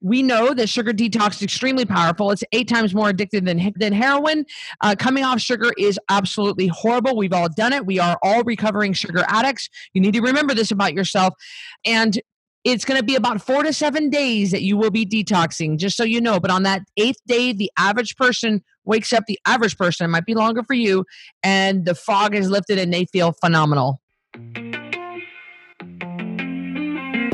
we know that sugar detox is extremely powerful. It's eight times more addictive than, than heroin. Uh, coming off sugar is absolutely horrible. We've all done it. We are all recovering sugar addicts. You need to remember this about yourself. And it's going to be about four to seven days that you will be detoxing, just so you know. But on that eighth day, the average person wakes up, the average person, it might be longer for you, and the fog is lifted and they feel phenomenal.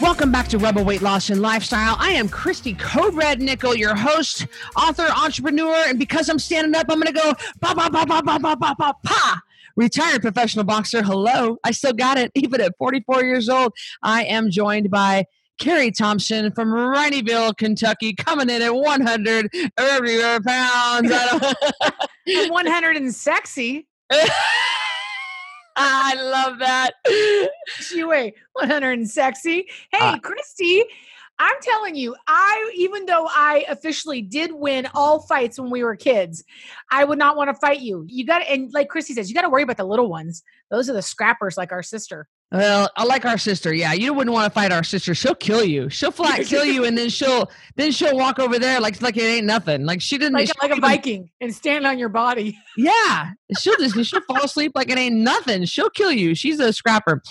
Welcome back to Rebel Weight Loss and Lifestyle. I am Christy Code Red Nickel, your host, author, entrepreneur, and because I'm standing up, I'm going to go ba ba ba ba ba ba ba ba pa. Retired professional boxer. Hello, I still got it, even at 44 years old. I am joined by Carrie Thompson from Wrightyville, Kentucky, coming in at 100 pounds. 100 and sexy. I love that. She weigh 100 and sexy. Hey, uh, Christy, I'm telling you, I even though I officially did win all fights when we were kids, I would not want to fight you. You got to, and like Christy says, you got to worry about the little ones. Those are the scrappers, like our sister. Well, I like our sister. Yeah, you wouldn't want to fight our sister. She'll kill you. She'll flat kill you, and then she'll then she'll walk over there like like it ain't nothing. Like she didn't like, like a Viking and stand on your body. Yeah, she'll just she'll fall asleep like it ain't nothing. She'll kill you. She's a scrapper.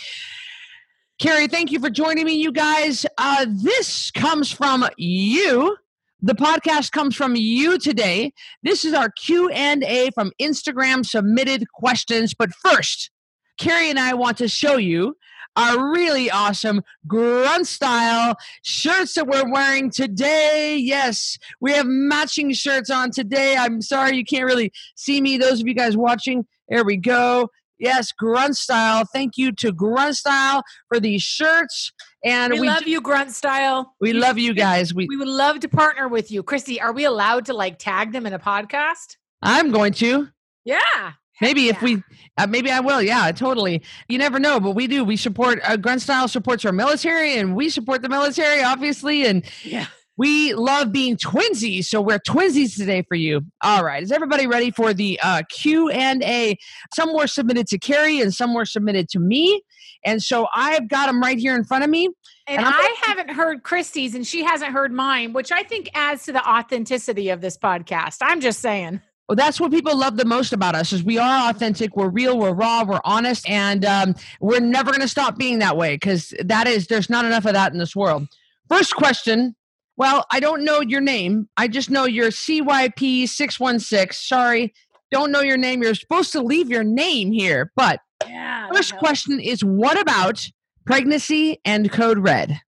Carrie, thank you for joining me, you guys. Uh, this comes from you. The podcast comes from you today. This is our Q and A from Instagram submitted questions. But first, Carrie and I want to show you our really awesome grunt style shirts that we're wearing today. Yes, we have matching shirts on today. I'm sorry you can't really see me. Those of you guys watching, there we go. Yes, Grunt Style. Thank you to Grunt Style for these shirts. And we, we love you, Grunt Style. We love you guys. We, we would love to partner with you. Christy, are we allowed to like tag them in a podcast? I'm going to. Yeah. Maybe yeah. if we, uh, maybe I will. Yeah, totally. You never know, but we do. We support uh, Grunt Style supports our military, and we support the military, obviously. And yeah, we love being twinsies, so we're twinsies today for you. All right, is everybody ready for the uh, Q and A? Some were submitted to Carrie, and some were submitted to me, and so I've got them right here in front of me. And, and I gonna- haven't heard Christy's, and she hasn't heard mine, which I think adds to the authenticity of this podcast. I'm just saying. Well, that's what people love the most about us is we are authentic, we're real, we're raw, we're honest, and um, we're never going to stop being that way because that is there's not enough of that in this world. First question. Well, I don't know your name. I just know you're CYP616. Sorry, don't know your name. You're supposed to leave your name here. But yeah, first question is what about pregnancy and code red?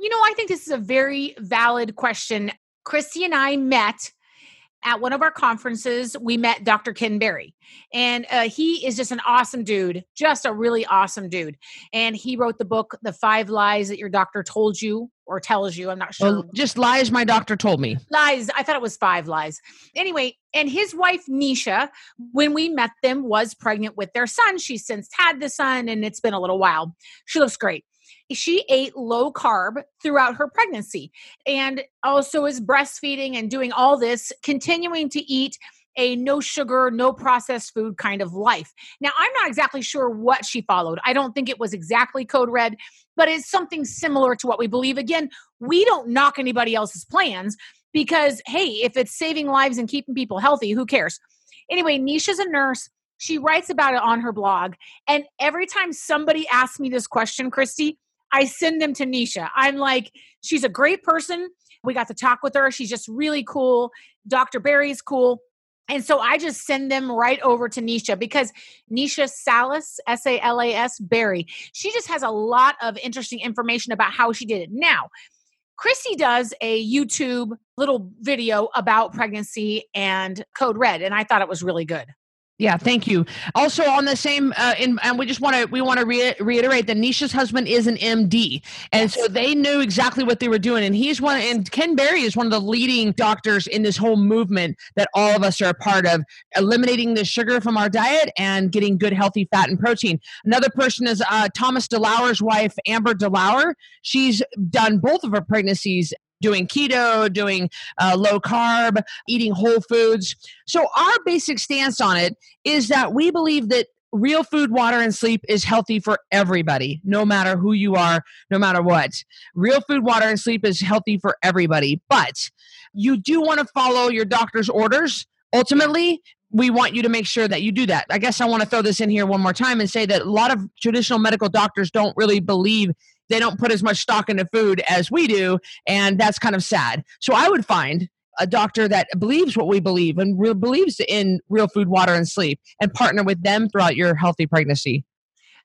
You know, I think this is a very valid question. Christy and I met at one of our conferences, we met Dr. Ken Berry, and uh, he is just an awesome dude, just a really awesome dude. And he wrote the book, The Five Lies That Your Doctor Told You or Tells You. I'm not sure. Well, just lies my doctor told me. Lies. I thought it was five lies. Anyway, and his wife, Nisha, when we met them, was pregnant with their son. She's since had the son, and it's been a little while. She looks great she ate low carb throughout her pregnancy and also is breastfeeding and doing all this, continuing to eat a no sugar, no processed food kind of life. Now, I'm not exactly sure what she followed. I don't think it was exactly code red, but it's something similar to what we believe. Again, we don't knock anybody else's plans because, hey, if it's saving lives and keeping people healthy, who cares? Anyway, Nisha's a nurse. She writes about it on her blog. And every time somebody asks me this question, Christy, I send them to Nisha. I'm like, she's a great person. We got to talk with her. She's just really cool. Dr. Berry's cool. And so I just send them right over to Nisha because Nisha Salas, S A L A S Barry, she just has a lot of interesting information about how she did it. Now, Christy does a YouTube little video about pregnancy and Code Red, and I thought it was really good. Yeah, thank you. Also, on the same, uh, in, and we just want to we want to re- reiterate that Nisha's husband is an MD, and yes. so they knew exactly what they were doing. And he's one, and Ken Berry is one of the leading doctors in this whole movement that all of us are a part of, eliminating the sugar from our diet and getting good, healthy fat and protein. Another person is uh, Thomas DeLauer's wife, Amber DeLauer. She's done both of her pregnancies doing keto, doing uh, low carb, eating whole foods. So, our basic stance on it is that we believe that real food, water, and sleep is healthy for everybody, no matter who you are, no matter what. Real food, water, and sleep is healthy for everybody. But you do want to follow your doctor's orders. Ultimately, we want you to make sure that you do that. I guess I want to throw this in here one more time and say that a lot of traditional medical doctors don't really believe they don't put as much stock into food as we do and that's kind of sad. So i would find a doctor that believes what we believe and re- believes in real food water and sleep and partner with them throughout your healthy pregnancy.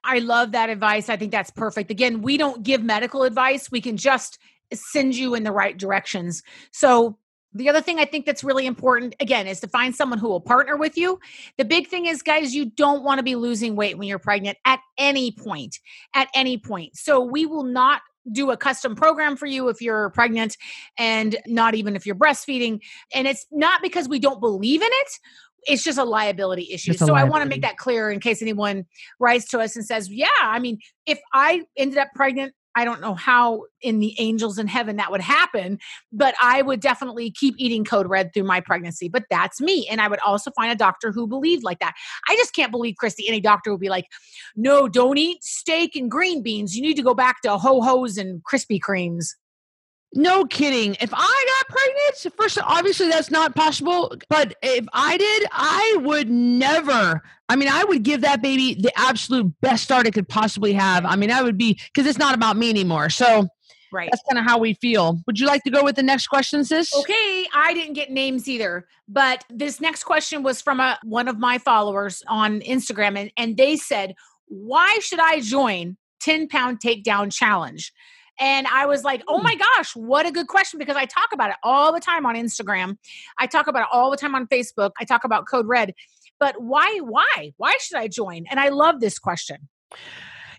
I love that advice. I think that's perfect. Again we don't give medical advice. We can just send you in the right directions. So the other thing I think that's really important, again, is to find someone who will partner with you. The big thing is, guys, you don't want to be losing weight when you're pregnant at any point. At any point. So we will not do a custom program for you if you're pregnant and not even if you're breastfeeding. And it's not because we don't believe in it. It's just a liability issue. so liability. I want to make that clear in case anyone writes to us and says, Yeah, I mean, if I ended up pregnant I don't know how in the angels in heaven that would happen, but I would definitely keep eating code red through my pregnancy. But that's me. And I would also find a doctor who believed like that. I just can't believe, Christy, any doctor would be like, no, don't eat steak and green beans. You need to go back to ho hos and Krispy Kremes. No kidding. If I got pregnant, first, obviously that's not possible. But if I did, I would never. I mean, I would give that baby the absolute best start it could possibly have. I mean, I would be because it's not about me anymore. So Right. That's kind of how we feel. Would you like to go with the next question, sis? Okay. I didn't get names either, but this next question was from a, one of my followers on Instagram, and, and they said, Why should I join 10 pound takedown challenge? And I was like, oh hmm. my gosh, what a good question because I talk about it all the time on Instagram. I talk about it all the time on Facebook. I talk about Code Red. But why, why, why should I join? And I love this question.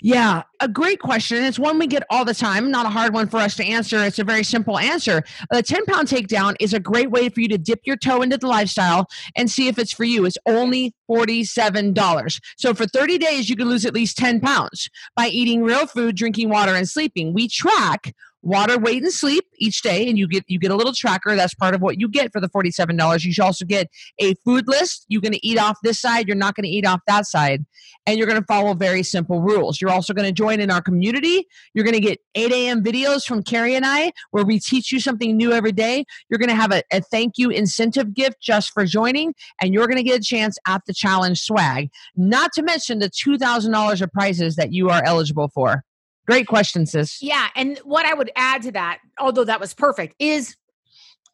Yeah, a great question. It's one we get all the time, not a hard one for us to answer. It's a very simple answer. The 10 pound takedown is a great way for you to dip your toe into the lifestyle and see if it's for you. It's only $47. So for 30 days, you can lose at least 10 pounds by eating real food, drinking water, and sleeping. We track water weight and sleep each day and you get you get a little tracker. That's part of what you get for the $47 you should also get a food list. You're going to eat off this side you're not going to eat off that side. And you're going to follow very simple rules. You're also going to join in our community. You're going to get 8 a.m videos from carrie and i where we teach you something new every day. You're going to have a, a thank you incentive gift just for joining and you're going to get a chance at the challenge swag. Not to mention the $2000 of prizes that you are eligible for Great question, sis. Yeah. And what I would add to that, although that was perfect, is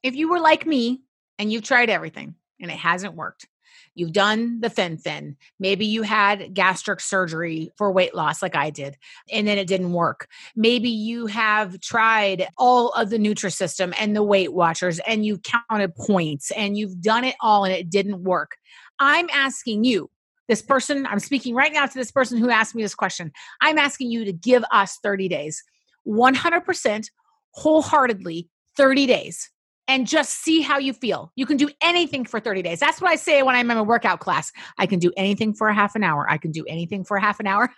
if you were like me and you've tried everything and it hasn't worked, you've done the fen-phen, maybe you had gastric surgery for weight loss like I did, and then it didn't work. Maybe you have tried all of the Nutrisystem and the Weight Watchers and you counted points and you've done it all and it didn't work. I'm asking you, this person, I'm speaking right now to this person who asked me this question. I'm asking you to give us 30 days, 100% wholeheartedly 30 days and just see how you feel. You can do anything for 30 days. That's what I say when I'm in a workout class. I can do anything for a half an hour. I can do anything for a half an hour.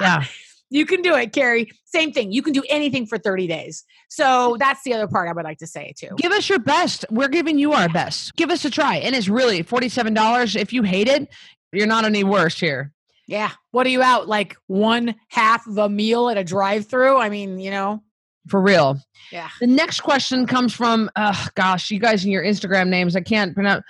yeah. You can do it, Carrie. Same thing. You can do anything for 30 days. So that's the other part I would like to say too. Give us your best. We're giving you our best. Give us a try. And it's really $47. If you hate it, you're not any worse here. Yeah. What are you out? Like one half of a meal at a drive through? I mean, you know. For real. Yeah. The next question comes from, uh, gosh, you guys and your Instagram names, I can't pronounce.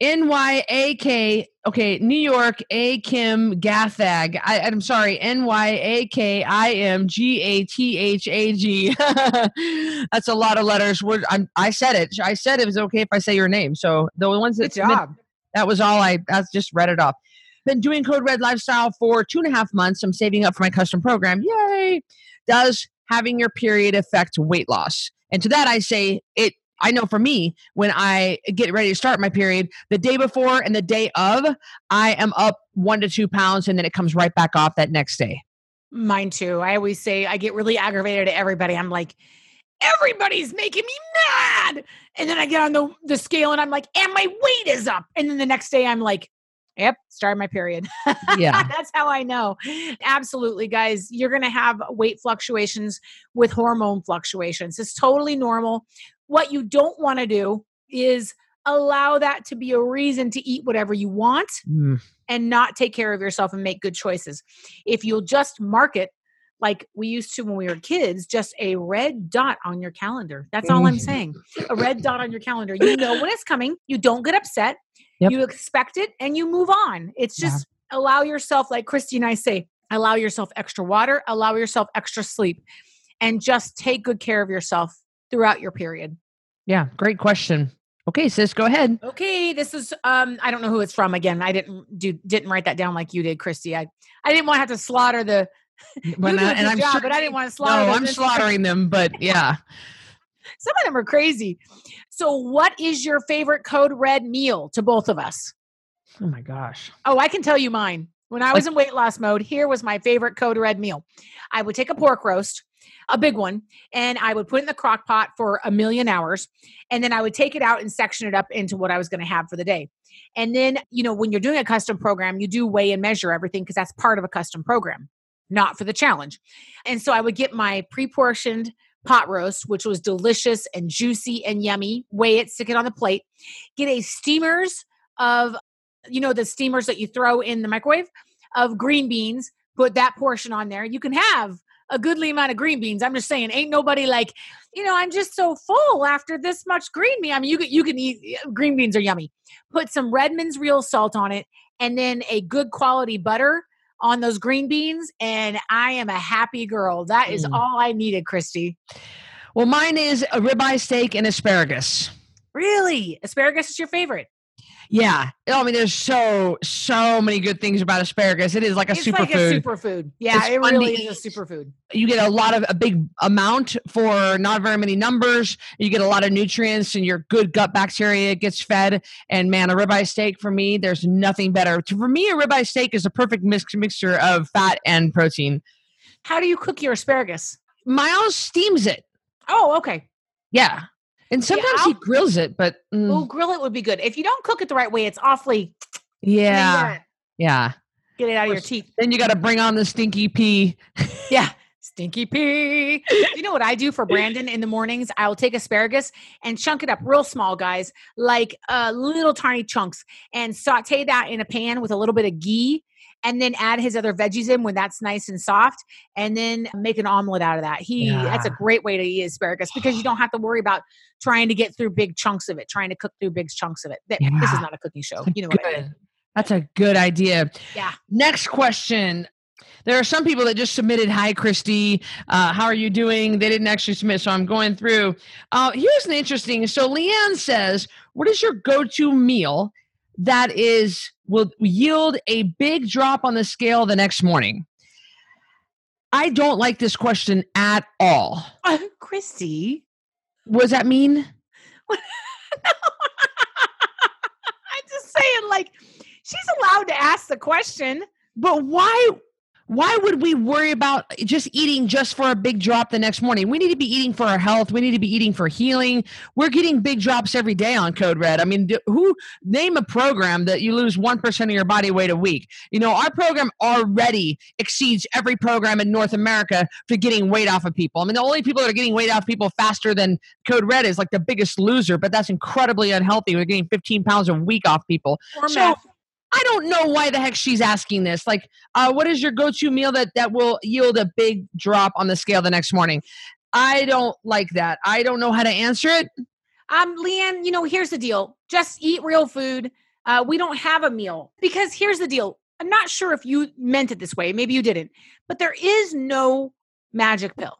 N Y A K, okay, New York, A Kim Gathag. I, am sorry, N Y A K I M G A T H A G. That's a lot of letters. We're, I'm, I said it. I said it was okay if I say your name. So the ones that Good job. That was all I, I just read it off. Been doing Code Red Lifestyle for two and a half months. I'm saving up for my custom program. Yay! Does having your period affect weight loss? And to that, I say it I know for me, when I get ready to start my period, the day before and the day of, I am up one to two pounds and then it comes right back off that next day. Mine too. I always say I get really aggravated at everybody. I'm like, everybody's making me mad. And then I get on the, the scale and I'm like, and my weight is up. And then the next day I'm like, Yep, started my period. Yeah. That's how I know. Absolutely, guys. You're going to have weight fluctuations with hormone fluctuations. It's totally normal. What you don't want to do is allow that to be a reason to eat whatever you want Mm. and not take care of yourself and make good choices. If you'll just mark it like we used to when we were kids, just a red dot on your calendar. That's all I'm Mhm. saying. A red dot on your calendar. You know when it's coming. You don't get upset. Yep. You expect it and you move on. It's Yeah. just allow yourself, like Christy and I say, allow yourself extra water, allow yourself extra sleep, and just take good care of yourself throughout your period. Yeah, great question. Okay, sis, go ahead. Okay, this is um I don't know who it's from again. I didn't do didn't write that down like you did, Christy. I I didn't want to have to slaughter the When you do I- a good job, but I didn't want to oh, slaughter No, those I'm slaughtering them, but yeah. Some of them are crazy. So, what is your favorite code red meal to both of us? Oh my gosh. Oh, I can tell you mine. When I was in weight loss mode, here was my favorite code red meal. I would take a pork roast, a big one, and I would put it in the crock pot for a million hours. And then I would take it out and section it up into what I was going to have for the day. And then, you know, when you're doing a custom program, you do weigh and measure everything because that's part of a custom program, not for the challenge. And so I would get my pre portioned pot roast, which was delicious and juicy and yummy, weigh it, stick it on the plate, get a steamers of you know the steamers that you throw in the microwave of green beans put that portion on there. You can have a goodly amount of green beans. I'm just saying ain't nobody like you know i'm just so full after this much green bean. I mean you can you can eat uh, green beans are yummy. Put some redmond's real salt on it and then a good quality butter on those green beans and i am a happy girl that is Mm. all i needed christy Well, mine is a ribeye steak and asparagus. really asparagus is your favorite Yeah. Oh, I mean, there's so, so many good things about asparagus. It is like a it's like a superfood. superfood yeah It's it really is a superfood you get a lot of a big amount for not very many numbers. You get a lot of nutrients and your good gut bacteria gets fed. And man, a ribeye steak for me, there's nothing better. For me, a ribeye steak is a perfect mix, mixture of fat and protein. how do you cook your asparagus Miles steams it. Oh, okay. Yeah. And sometimes he grills it, but mm, Oh, grill it would be good. If you don't cook it the right way, it's awfully yeah. Yeah. get it out of your teeth. Then you got to bring on the stinky pea. Yeah. Stinky pea. you know what I do for Brandon in the mornings? I'll take asparagus and chunk it up real small, guys, like uh, little tiny chunks, and saute that in a pan with a little bit of ghee, and then add his other veggies in when that's nice and soft, and then make an omelet out of that. He that's a great way to eat asparagus because you don't have to worry about trying to get through big chunks of it, trying to cook through big chunks of it. Th- This is not a cooking show. You know what I mean? That's a good idea. Yeah. Next question. There are some people that just submitted, Hi, Christy. Uh, how are you doing? They didn't actually submit, so I'm going through. Uh, here's an interesting. So Leanne says, What is your go to meal that is will yield a big drop on the scale the next morning? I don't like this question at all. Uh, Christy. What does that mean? I'm just saying, like, she's allowed to ask the question. But why why would we worry about just eating just for a big drop the next morning? We need to be eating for our health. We need to be eating for healing. We're getting big drops every day on Code Red. I mean, who name a program that you lose 1% of your body weight a week? You know, our program already exceeds every program in North America for getting weight off of people. I mean, the only people that are getting weight off people faster than Code Red is like the biggest loser, but that's incredibly unhealthy. We're getting 15 pounds a week off people. Or So. I don't know why the heck she's asking this. Like, uh, what is your go-to meal that that will yield a big drop on the scale the next morning? I don't like that. I don't know how to answer it. Um, Leanne, you know, here's the deal. Just eat real food. Uh, we don't have a meal because here's the deal. I'm not sure if you meant it this way. Maybe you didn't, but there is no magic pill.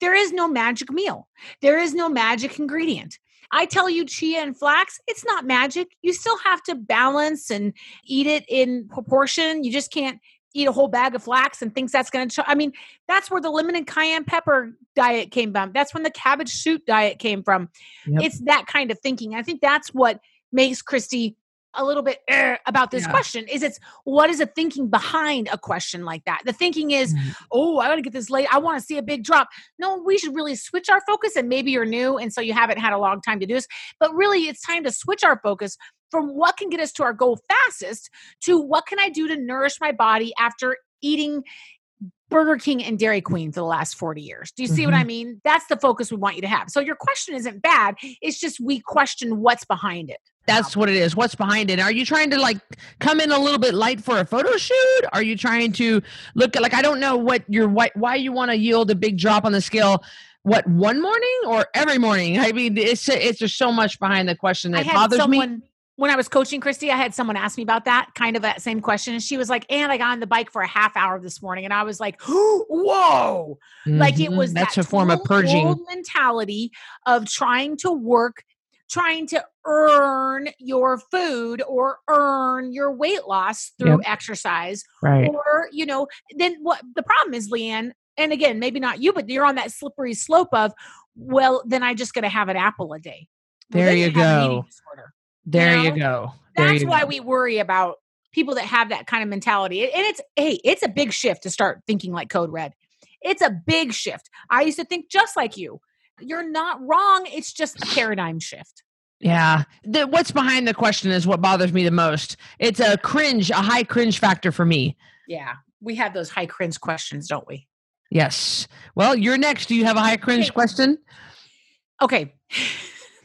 There is no magic meal. There is no magic ingredient. I tell you, chia and flax, it's not magic. You still have to balance and eat it in proportion. You just can't eat a whole bag of flax and thinks that's going to. I mean, that's where the lemon and cayenne pepper diet came from. That's when the cabbage soup diet came from. Yep. It's that kind of thinking. I think that's what makes Christy a little bit er, about this yeah. question is it's what is the thinking behind a question like that the thinking is mm-hmm. oh i gotta get this late i want to see a big drop no we should really switch our focus and maybe you're new and so you haven't had a long time to do this but really it's time to switch our focus from what can get us to our goal fastest to what can I do to nourish my body after eating Burger King and Dairy Queen for the last 40 years. Do you see mm-hmm. what I mm-hmm. mean? That's the focus we want you to have. So your question isn't bad. It's just we question what's behind it. That's what it is. What's behind it? Are you trying to like come in a little bit light for a photo shoot? Are you trying to look at like I don't know what your why, why you want to yield a big drop on the scale what one morning or every morning? I mean, it's it's just so much behind the question that bothers someone, me when I was coaching Christy, I had someone ask me about that kind of that same question. And she was like, and I got on the bike for a half hour this morning. And I was like, whoa. Mm-hmm. Like it was that's that a form of purging mentality of trying to work, trying to earn your food or earn your weight loss through yep. exercise. Right. Or, you know, then what the problem is, Leanne, and again, maybe not you, but you're on that slippery slope of, well, then I just got to have an apple a day. Well, there you go. There you, know? you go. There That's you why go. we worry about people that have that kind of mentality. And it's hey, it's a big shift to start thinking like Code Red. It's a big shift. I used to think just like you. You're not wrong. It's just a paradigm shift. Yeah. The, what's behind the question is what bothers me the most. It's a cringe, a high cringe factor for me. Yeah. We have those high cringe questions, don't we? Yes. Well, you're next. Do you have a high cringe okay. question? Okay.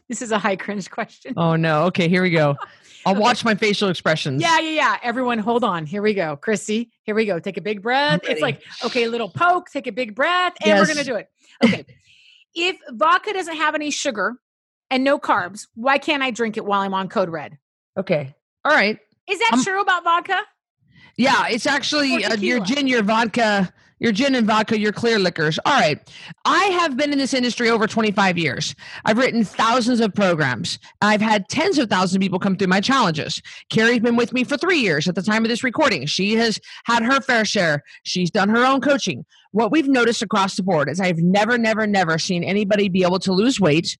This is a high cringe question. Oh no. Okay, here we go. I'll okay. watch my facial expressions. Yeah, yeah, yeah. Everyone, hold on. Here we go. Christy, here we go. Take a big breath. It's like, okay, little poke, take a big breath, and yes. we're going to do it. Okay. if vodka doesn't have any sugar and no carbs, why can't I drink it while I'm on Code Red? Okay. All right. Is that true about vodka? Yeah, it's actually uh, your gin, your vodka, your gin and vodka, your clear liquors. All right. I have been in this industry over 25 years. I've written thousands of programs. I've had tens of thousands of people come through my challenges. Carrie's been with me for three years at the time of this recording. She has had her fair share. She's done her own coaching. What we've noticed across the board is I've never, never, never seen anybody be able to lose weight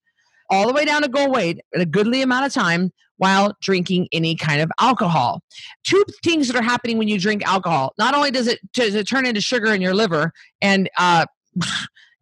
all the way down to goal weight in a goodly amount of time while drinking any kind of alcohol. Two things that are happening when you drink alcohol. Not only does it, does it turn into sugar in your liver and uh,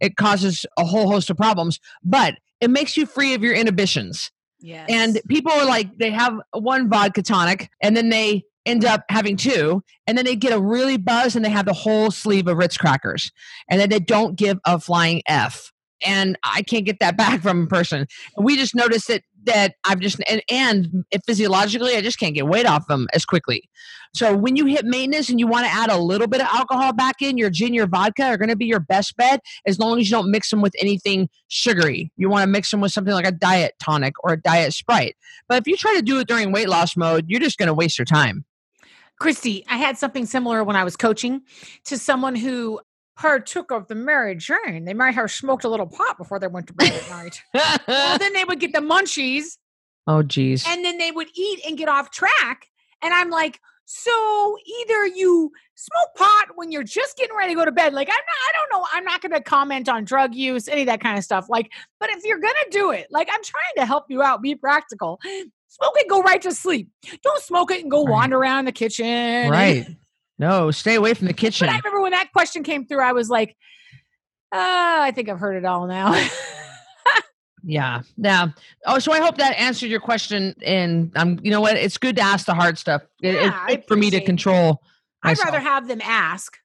it causes a whole host of problems, but it makes you free of your inhibitions. Yes. And people are like, they have one vodka tonic and then they end up having two and then they get a really buzz and they have the whole sleeve of Ritz crackers and then they don't give a flying F and I can't get that back from a person. We just noticed that that I've just and and physiologically I just can't get weight off them as quickly. So when you hit maintenance and you want to add a little bit of alcohol back in, your gin, your vodka are going to be your best bet as long as you don't mix them with anything sugary. You want to mix them with something like a diet tonic or a diet Sprite. But if you try to do it during weight loss mode, you're just going to waste your time. Christy, I had something similar when I was coaching to someone who partook of the Mary Jane. They might have smoked a little pot before they went to bed at night. well, then they would get the munchies. Oh, geez. And then they would eat and get off track. And I'm like, so either you smoke pot when you're just getting ready to go to bed. Like I'm not, I don't know. I'm not going to comment on drug use, any of that kind of stuff. Like, but if you're going to do it, like I'm trying to help you out, be practical. Smoke it, go right to sleep. Don't smoke it and go right. wander around the kitchen. Right. No, stay away from the kitchen. But I remember when that question came through, I was like, uh, I think I've heard it all now. yeah. Yeah. Oh, so I hope that answered your question. And I'm, you know what? It's good to ask the hard stuff. Yeah, it's for me to control. I'd rather have them ask.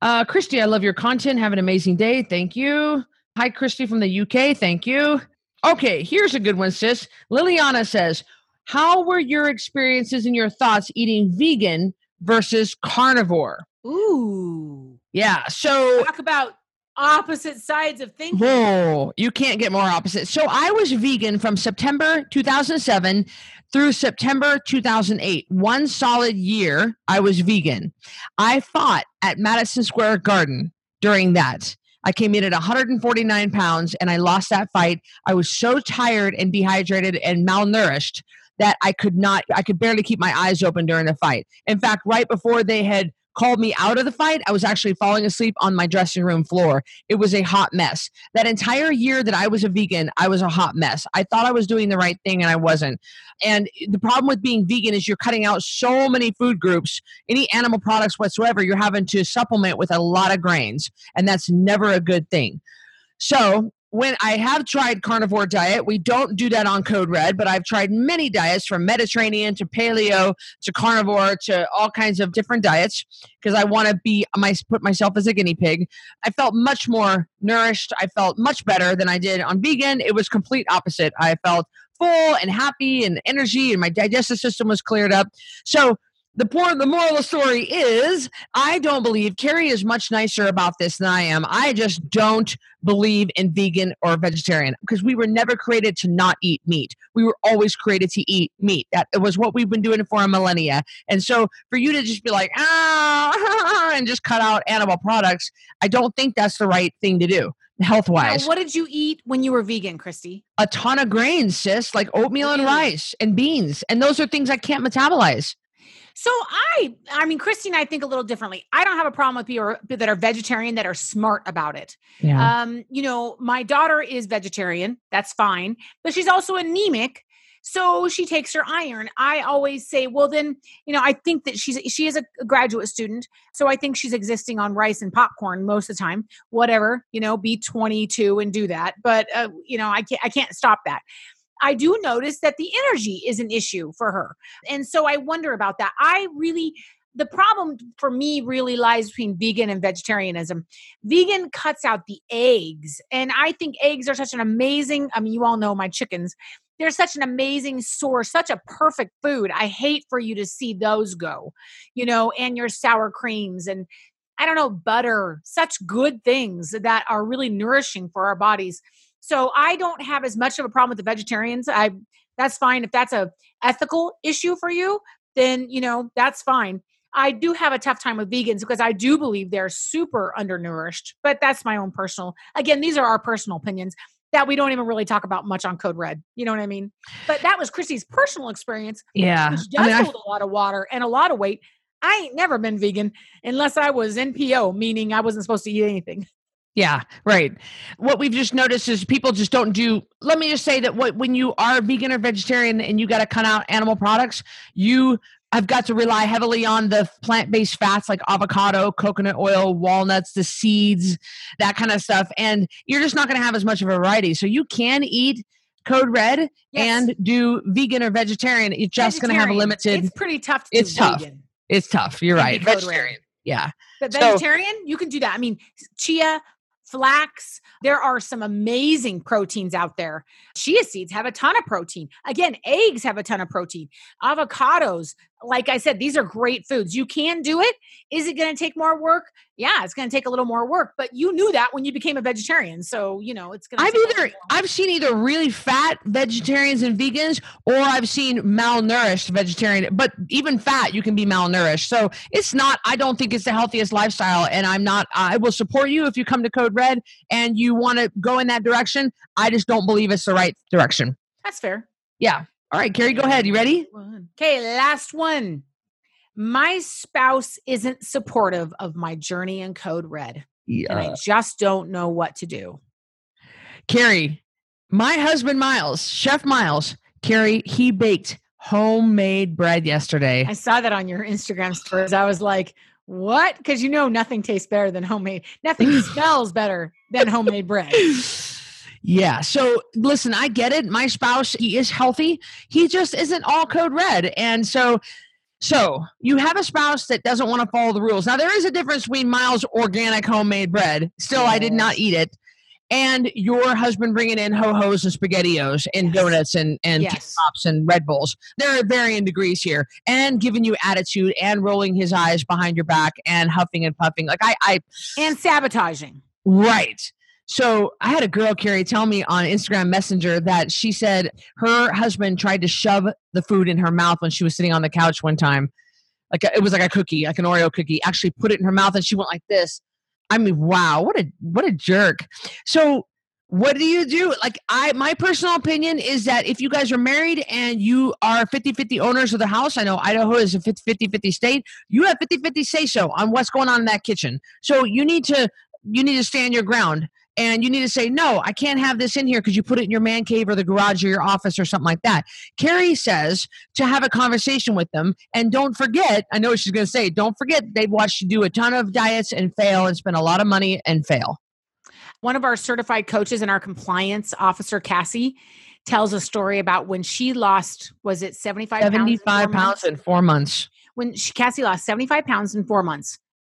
Uh, Christy, I love your content. Have an amazing day. Thank you. Hi, Christy from the UK. Thank you. Okay, here's a good one, sis. Liliana says, How were your experiences and your thoughts eating vegan versus carnivore. Ooh. Yeah. So talk about opposite sides of thinking. Whoa, you can't get more opposite. So I was vegan from September 2007 through September 2008. One solid year I was vegan. I fought at Madison Square Garden during that. I came in at 149 pounds and I lost that fight. I was so tired and dehydrated and malnourished that I could not, I could barely keep my eyes open during the fight. In fact, right before they had called me out of the fight, I was actually falling asleep on my dressing room floor. It was a hot mess. That entire year that I was a vegan, I was a hot mess. I thought I was doing the right thing and I wasn't. And the problem with being vegan is you're cutting out so many food groups, any animal products whatsoever, you're having to supplement with a lot of grains. And that's never a good thing. So when I have tried carnivore diet, we don't do that on Code Red, but I've tried many diets from Mediterranean to paleo to carnivore to all kinds of different diets because I want to be my put myself as a guinea pig. I felt much more nourished. I felt much better than I did on vegan. It was complete opposite. I felt full and happy and energy and my digestive system was cleared up. So the poor the moral of the story is i don't believe carrie is much nicer about this than i am i just don't believe in vegan or vegetarian because we were never created to not eat meat we were always created to eat meat that it was what we've been doing for a millennia and so for you to just be like ah and just cut out animal products i don't think that's the right thing to do health wise. What did you eat when you were vegan, Christy? A ton of grains, sis, like oatmeal really? and rice and beans. And those are things I can't metabolize. So I, I mean, Christine, I think a little differently. I don't have a problem with people that are vegetarian that are smart about it. Yeah. Um, you know, my daughter is vegetarian. That's fine, but she's also anemic. So she takes her iron. I always say, well, then, you know, I think that she's she is a graduate student, so I think she's existing on rice and popcorn most of the time. Whatever, you know, be twenty two and do that. But uh, you know, I can't I can't stop that. I do notice that the energy is an issue for her. And so I wonder about that. I really, the problem for me really lies between vegan and vegetarianism. Vegan cuts out the eggs. And I think eggs are such an amazing, I mean, you all know my chickens. They're such an amazing source, such a perfect food. I hate for you to see those go, you know, and your sour creams and I don't know, butter, such good things that are really nourishing for our bodies. So I don't have as much of a problem with the vegetarians. I that's fine if that's a ethical issue for you, then you know, that's fine. I do have a tough time with vegans because I do believe they're super undernourished, but that's my own personal. Again, these are our personal opinions that we don't even really talk about much on Code Red. You know what I mean? But that was Christy's personal experience. Yeah, which does I mean, hold I... a lot of water and a lot of weight. I ain't never been vegan unless I was NPO, meaning I wasn't supposed to eat anything. Yeah, right. What we've just noticed is people just don't do. Let me just say that what when you are vegan or vegetarian and you got to cut out animal products, you have got to rely heavily on the plant-based fats like avocado, coconut oil, walnuts, the seeds, that kind of stuff, and you're just not going to have as much of a variety. So you can eat code red yes. and do vegan or vegetarian. You're just going to have a limited. It's pretty tough. To it's tough. Vegan. It's tough. You're right. Vegetarian. Red. Yeah. But vegetarian, so, you can do that. I mean, chia, flax. There are some amazing proteins out there. Chia seeds have a ton of protein. Again, eggs have a ton of protein. Avocados, like I said, these are great foods. You can do it. Is it going to take more work? Yeah, it's going to take a little more work, but you knew that when you became a vegetarian. So, you know, it's going to I've either I've seen either really fat vegetarians and vegans or I've seen malnourished vegetarian, but even fat you can be malnourished. So, it's not I don't think it's the healthiest lifestyle and I'm not I will support you if you come to Code Red and you want to go in that direction. I just don't believe it's the right direction. That's fair. Yeah. All right, Carrie, go ahead. You ready? Okay, last one. My spouse isn't supportive of my journey in Code Red. Yeah. And I just don't know what to do. Carrie, my husband Miles, Chef Miles, Carrie, he baked homemade bread yesterday. I saw that on your Instagram stories. I was like, what? Because you know nothing tastes better than homemade. Nothing smells better than homemade bread. Yeah. So listen, I get it. My spouse, he is healthy. He just isn't all code red. And so so you have a spouse that doesn't want to follow the rules. Now there is a difference between Miles organic homemade bread. Still, yes. I did not eat it. And your husband bringing in ho hos and spaghettios and yes. donuts and and yes. pops and Red Bulls. There are varying degrees here, and giving you attitude and rolling his eyes behind your back and huffing and puffing. Like I, I and sabotaging. Right. So I had a girl, Carrie, tell me on Instagram Messenger that she said her husband tried to shove the food in her mouth when she was sitting on the couch one time. Like a, it was like a cookie, like an Oreo cookie. Actually, put it in her mouth and she went like this. I mean, wow, what a what a jerk. So what do you do? Like I my personal opinion is that if you guys are married and you are 50-50 owners of the house, I know Idaho is a 50-50 state, you have 50-50 say so on what's going on in that kitchen. So you need to you need to stand your ground and you need to say no i can't have this in here because you put it in your man cave or the garage or your office or something like that carrie says to have a conversation with them and don't forget i know what she's going to say don't forget they've watched you do a ton of diets and fail and spend a lot of money and fail one of our certified coaches and our compliance officer, Cassie, tells a story about when she lost, was it 75 75 pounds, in pounds in four months. When she, Cassie lost 75 pounds in four months.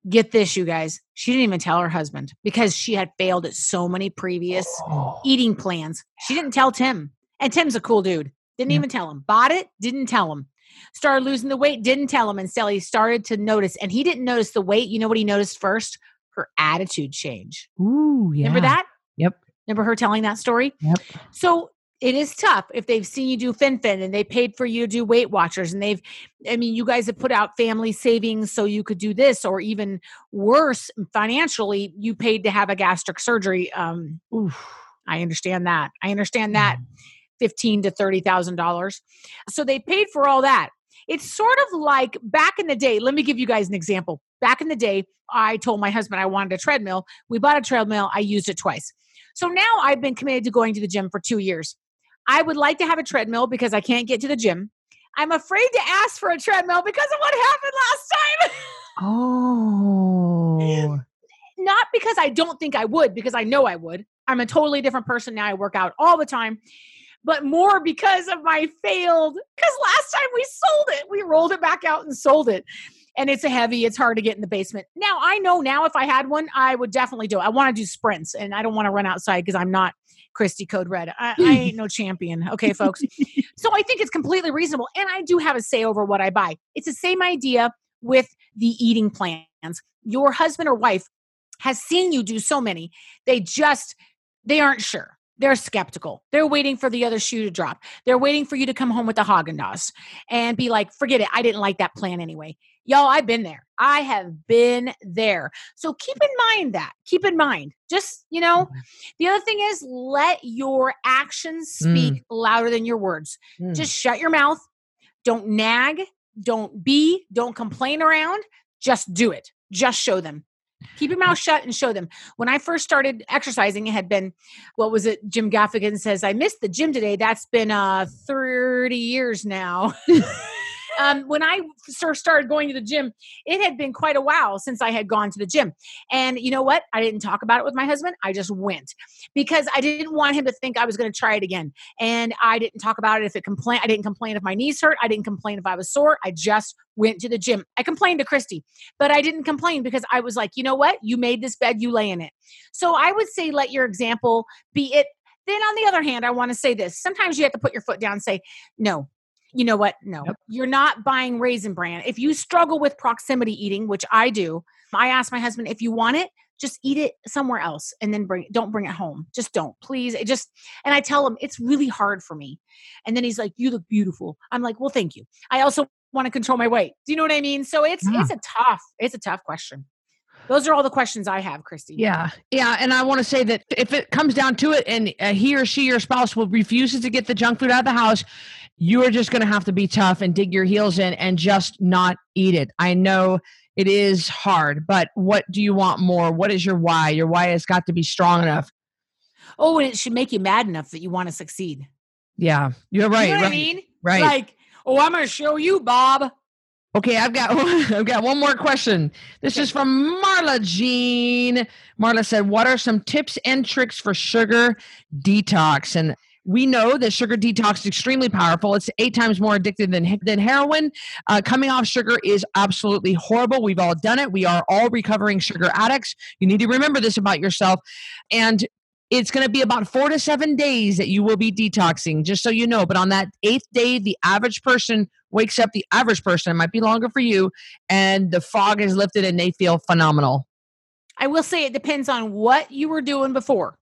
Get this, you guys. She didn't even tell her husband because she had failed at so many previous oh. eating plans. She didn't tell Tim. And Tim's a cool dude. Didn't yeah. even tell him. Bought it, didn't tell him. Started losing the weight, didn't tell him. And Sally started to notice. And he didn't notice the weight. You know what he noticed first? her attitude change. Ooh, yeah. Remember that? Yep. Remember her telling that story? Yep. So it is tough if they've seen you do fen-phen and they paid for you to do Weight Watchers and they've, I mean, you guys have put out family savings so you could do this, or even worse, financially, you paid to have a gastric surgery. Um, oof, I understand that. I understand that. Mm. Fifteen to thirty thousand dollars. So they paid for all that. It's sort of like back in the day. Let me give you guys an example. Back in the day, I told my husband I wanted a treadmill. We bought a treadmill. I used it twice. So now I've been committed to going to the gym for two years. I would like to have a treadmill because I can't get to the gym. I'm afraid to ask for a treadmill because of what happened last time. Oh. Not because I don't think I would, because I know I would. I'm a totally different person now. I work out all the time but more because of my failed. Because last time we sold it, we rolled it back out and sold it. And it's a heavy, it's hard to get in the basement. Now, I know now if I had one, I would definitely do it. I want to do sprints and I don't want to run outside because I'm not Christy Code Red. I, I ain't no champion. Okay, folks. so I think it's completely reasonable. And I do have a say over what I buy. It's the same idea with the eating plans. Your husband or wife has seen you do so many, they just, they aren't sure they're skeptical. They're waiting for the other shoe to drop. They're waiting for you to come home with the Haagen Dazs and be like, "Forget it. I didn't like that plan anyway." Y'all, I've been there. I have been there. So keep in mind that. Keep in mind. Just, you know, mm-hmm. the other thing is let your actions speak mm. louder than your words. Mm. Just shut your mouth. Don't nag. Don't be. Don't complain around. Just do it. Just show them. Keep your mouth shut and show them. When I first started exercising, it had been, what was it? Jim Gaffigan says, I missed the gym today. That's been uh, 30 years now. um, when I first started going to the gym, it had been quite a while since I had gone to the gym. And you know what? I didn't talk about it with my husband. I just went because I didn't want him to think I was going to try it again. And I didn't talk about it if it complain. I didn't complain if my knees hurt. I didn't complain if I was sore. I just went to the gym. I complained to Christy, but I didn't complain because I was like, you know what? You made this bed, you lay in it. So I would say let your example be it then on the other hand, I want to say this. Sometimes you have to put your foot down and say, no, you know what? No, yep. you're not buying raisin bran. If you struggle with proximity eating, which I do, I ask my husband if you want it, just eat it somewhere else and then bring don't bring it home. Just don't. Please. It just and I tell him it's really hard for me. And then he's like, "You look beautiful." I'm like, "Well, thank you." I also want to control my weight. Do you know what I mean? So it's yeah. it's a tough it's a tough question. Those are all the questions I have, Christy. Yeah. Yeah. And I want to say that if it comes down to it and uh, he or she, your spouse, will refuses to get the junk food out of the house, you are just going to have to be tough and dig your heels in and just not eat it. I know it is hard, but what do you want more? What is your why? Your why has got to be strong enough. Oh, and it should make you mad enough that you want to succeed. Yeah, you're right. You know right, I mean? Right. Like, oh, I'm going to show you, Bob. Okay, I've got I've got one more question. This is from Marla Jean. Marla said, "What are some tips and tricks for sugar detox?" And we know that sugar detox is extremely powerful. It's eight times more addictive than, than heroin. Uh, coming off sugar is absolutely horrible. We've all done it. We are all recovering sugar addicts. You need to remember this about yourself. And it's going to be about four to seven days that you will be detoxing, just so you know. But on that eighth day, the average person wakes up, the average person, it might be longer for you, and the fog is lifted and they feel phenomenal. I will say it depends on what you were doing before.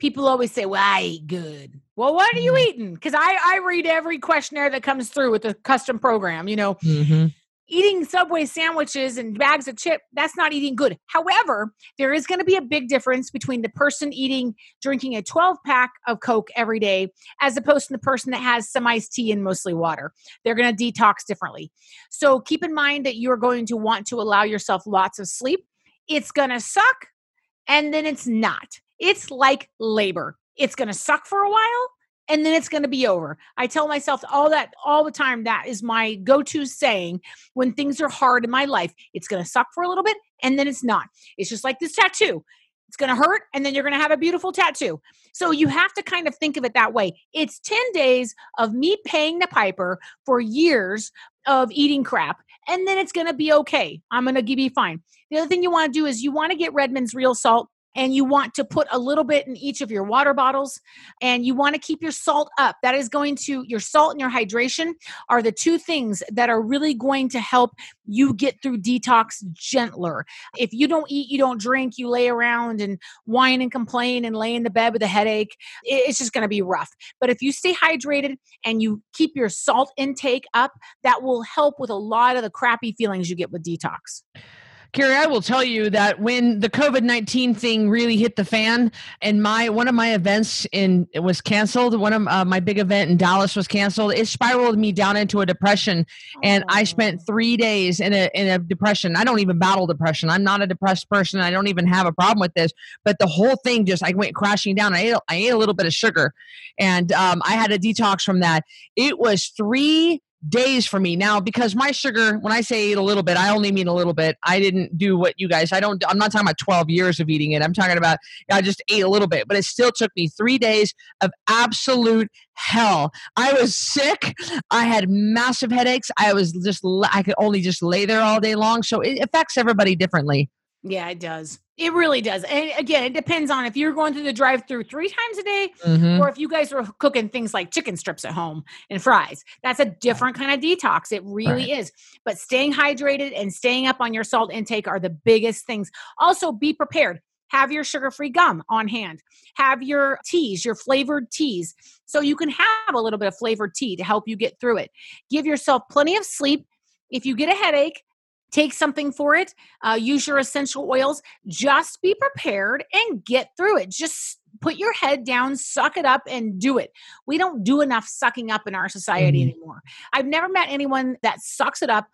People always say, Well, I eat good. Well, what are you mm-hmm. eating? Because I, I read every questionnaire that comes through with the custom program, you know. Mm-hmm eating Subway sandwiches and bags of chip, that's not eating good. However, there is going to be a big difference between the person eating, drinking a 12 pack of Coke every day, as opposed to the person that has some iced tea and mostly water. They're going to detox differently. So keep in mind that you're going to want to allow yourself lots of sleep. It's going to suck, and then it's not. It's like labor. It's going to suck for a while and then it's going to be over. I tell myself all that all the time. That is my go to saying when things are hard in my life. It's going to suck for a little bit and then it's not. It's just like this tattoo. It's going to hurt and then you're going to have a beautiful tattoo. So you have to kind of think of it that way. It's 10 days of me paying the piper for years of eating crap and then it's going to be okay. I'm going to give be fine. The other thing you want to do is you want to get Redmond's real salt and you want to put a little bit in each of your water bottles and you want to keep your salt up. That is going to your salt and your hydration are the two things that are really going to help you get through detox gentler. If you don't eat you don't drink you lay around and whine and complain and lay in the bed with a headache it's just going to be rough. But if you stay hydrated and you keep your salt intake up that will help with a lot of the crappy feelings you get with detox Carrie, I will tell you that when the COVID nineteen thing really hit the fan, and my one of my events in it was canceled. One of uh, my big event in Dallas was canceled. It spiraled me down into a depression, and I spent three days in a in a depression. I don't even battle depression. I'm not a depressed person. I don't even have a problem with this. But the whole thing just I went crashing down. I ate I ate a little bit of sugar, and um, I had a detox from that. It was three days for me. Now because my sugar when i say eat a little bit i only mean a little bit. I didn't do what you guys i don't i'm not talking about 12 years of eating it. I'm talking about i just ate a little bit but it still took me three days of absolute hell. I was sick. I had massive headaches. I was just i could only just lay there all day long. So it affects everybody differently. Yeah, it does. It really does. And again, it depends on if you're going through the drive through three times a day mm-hmm. or if you guys are cooking things like chicken strips at home and fries. That's a different kind of detox. It really right. is. But staying hydrated and staying up on your salt intake are the biggest things. Also, be prepared. Have your sugar free gum on hand. Have your teas, your flavored teas, so you can have a little bit of flavored tea to help you get through it. Give yourself plenty of sleep. If you get a headache, take something for it, uh, use your essential oils. Just be prepared and get through it. Just put your head down, suck it up, and do it. We don't do enough sucking up in our society mm-hmm. anymore. I've never met anyone that sucks it up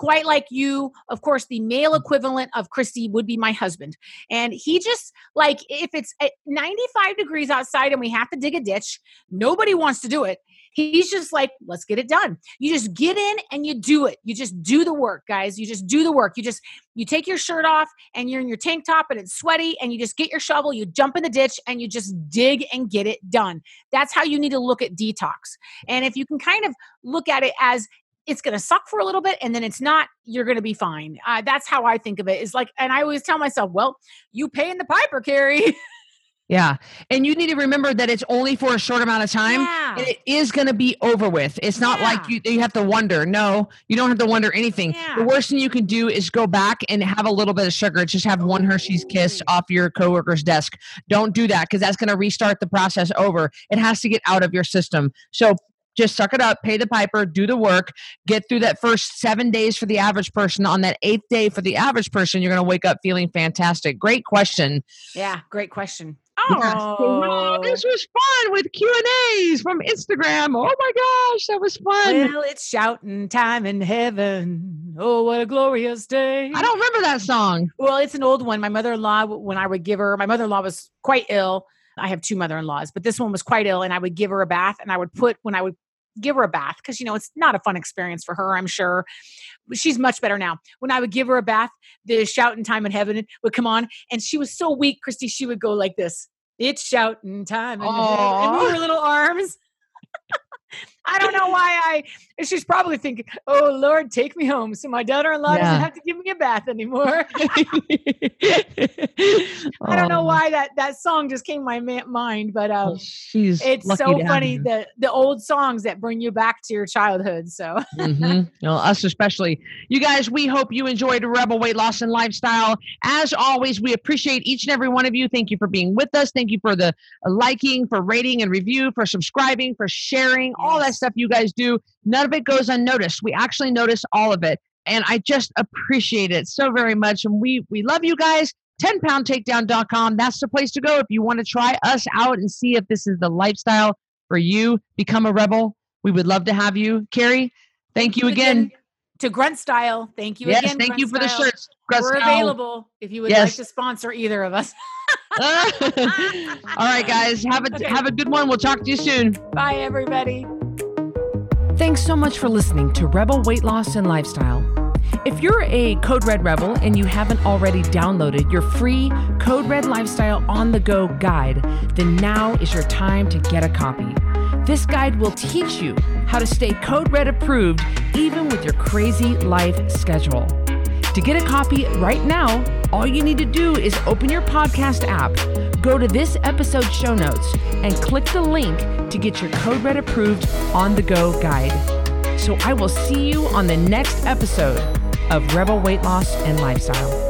quite like you. Of course, the male equivalent of Christy would be my husband. And he just, like, if it's 95 degrees outside and we have to dig a ditch, nobody wants to do it. He's just like, let's get it done. You just get in and you do it. You just do the work, guys. You just do the work. You just, you take your shirt off and you're in your tank top and it's sweaty and you just get your shovel, you jump in the ditch and you just dig and get it done. That's how you need to look at detox. And if you can kind of look at it as it's going to suck for a little bit and then it's not you're going to be fine uh, that's how i think of it is like and i always tell myself well you pay in the piper carrie Yeah. And you need to remember that it's only for a short amount of time. Yeah. And it is going to be over with. It's not yeah. like you, you have to wonder. No, you don't have to wonder anything. Yeah. The worst thing you can do is go back and have a little bit of sugar. Just have one Hershey's kiss off your coworker's desk. Don't do that because that's going to restart the process over. It has to get out of your system. So just suck it up, pay the piper, do the work, get through that first seven days for the average person. On that eighth day for the average person, you're going to wake up feeling fantastic. Great question. Yeah, great question. Oh, this was fun with Q and A's from Instagram. Oh my gosh, that was fun. Well, it's shouting time in heaven. Oh, what a glorious day! I don't remember that song. Well, it's an old one. My mother-in-law, when I would give her, my mother-in-law was quite ill. I have two mother-in-laws, but this one was quite ill, and I would give her a bath, and I would put when I would give her a bath because you know it's not a fun experience for her i'm sure she's much better now when i would give her a bath the shouting time in heaven would come on and she was so weak christy she would go like this it's shouting time and move her little arms I don't know why I. She's probably thinking, "Oh Lord, take me home, so my daughter-in-law yeah. doesn't have to give me a bath anymore." I don't know why that that song just came to my mind, but um, she's it's so funny the the old songs that bring you back to your childhood. So, mm-hmm. well, us especially. You guys, we hope you enjoyed Rebel Weight Loss and Lifestyle. As always, we appreciate each and every one of you. Thank you for being with us. Thank you for the liking, for rating and review, for subscribing, for sharing, all that stuff you guys do. None of it goes unnoticed. We actually notice all of it. And I just appreciate it so very much. And we we love you guys. 10poundtakedown.com. That's the place to go if you want to try us out and see if this is the lifestyle for you. Become a rebel. We would love to have you. Carrie, thank, thank you, again. again. To Grunt Style. Thank you yes, again. Thank Grunt you for Style. the shirts. Grunt We're Style. available if you would yes. like to sponsor either of us. All right, guys. Have a okay. have a good one. We'll talk to you soon. Bye, everybody. Thanks so much for listening to Rebel Weight Loss and Lifestyle. If you're a Code Red Rebel and you haven't already downloaded your free Code Red Lifestyle on the Go guide, then now is your time to get a copy. This guide will teach you how to stay Code Red approved even with your crazy life schedule. To get a copy right now, all you need to do is open your podcast app, go to this episode show notes, and click the link to get your Code Red approved on the go guide. So I will see you on the next episode of Rebel Weight Loss and Lifestyle.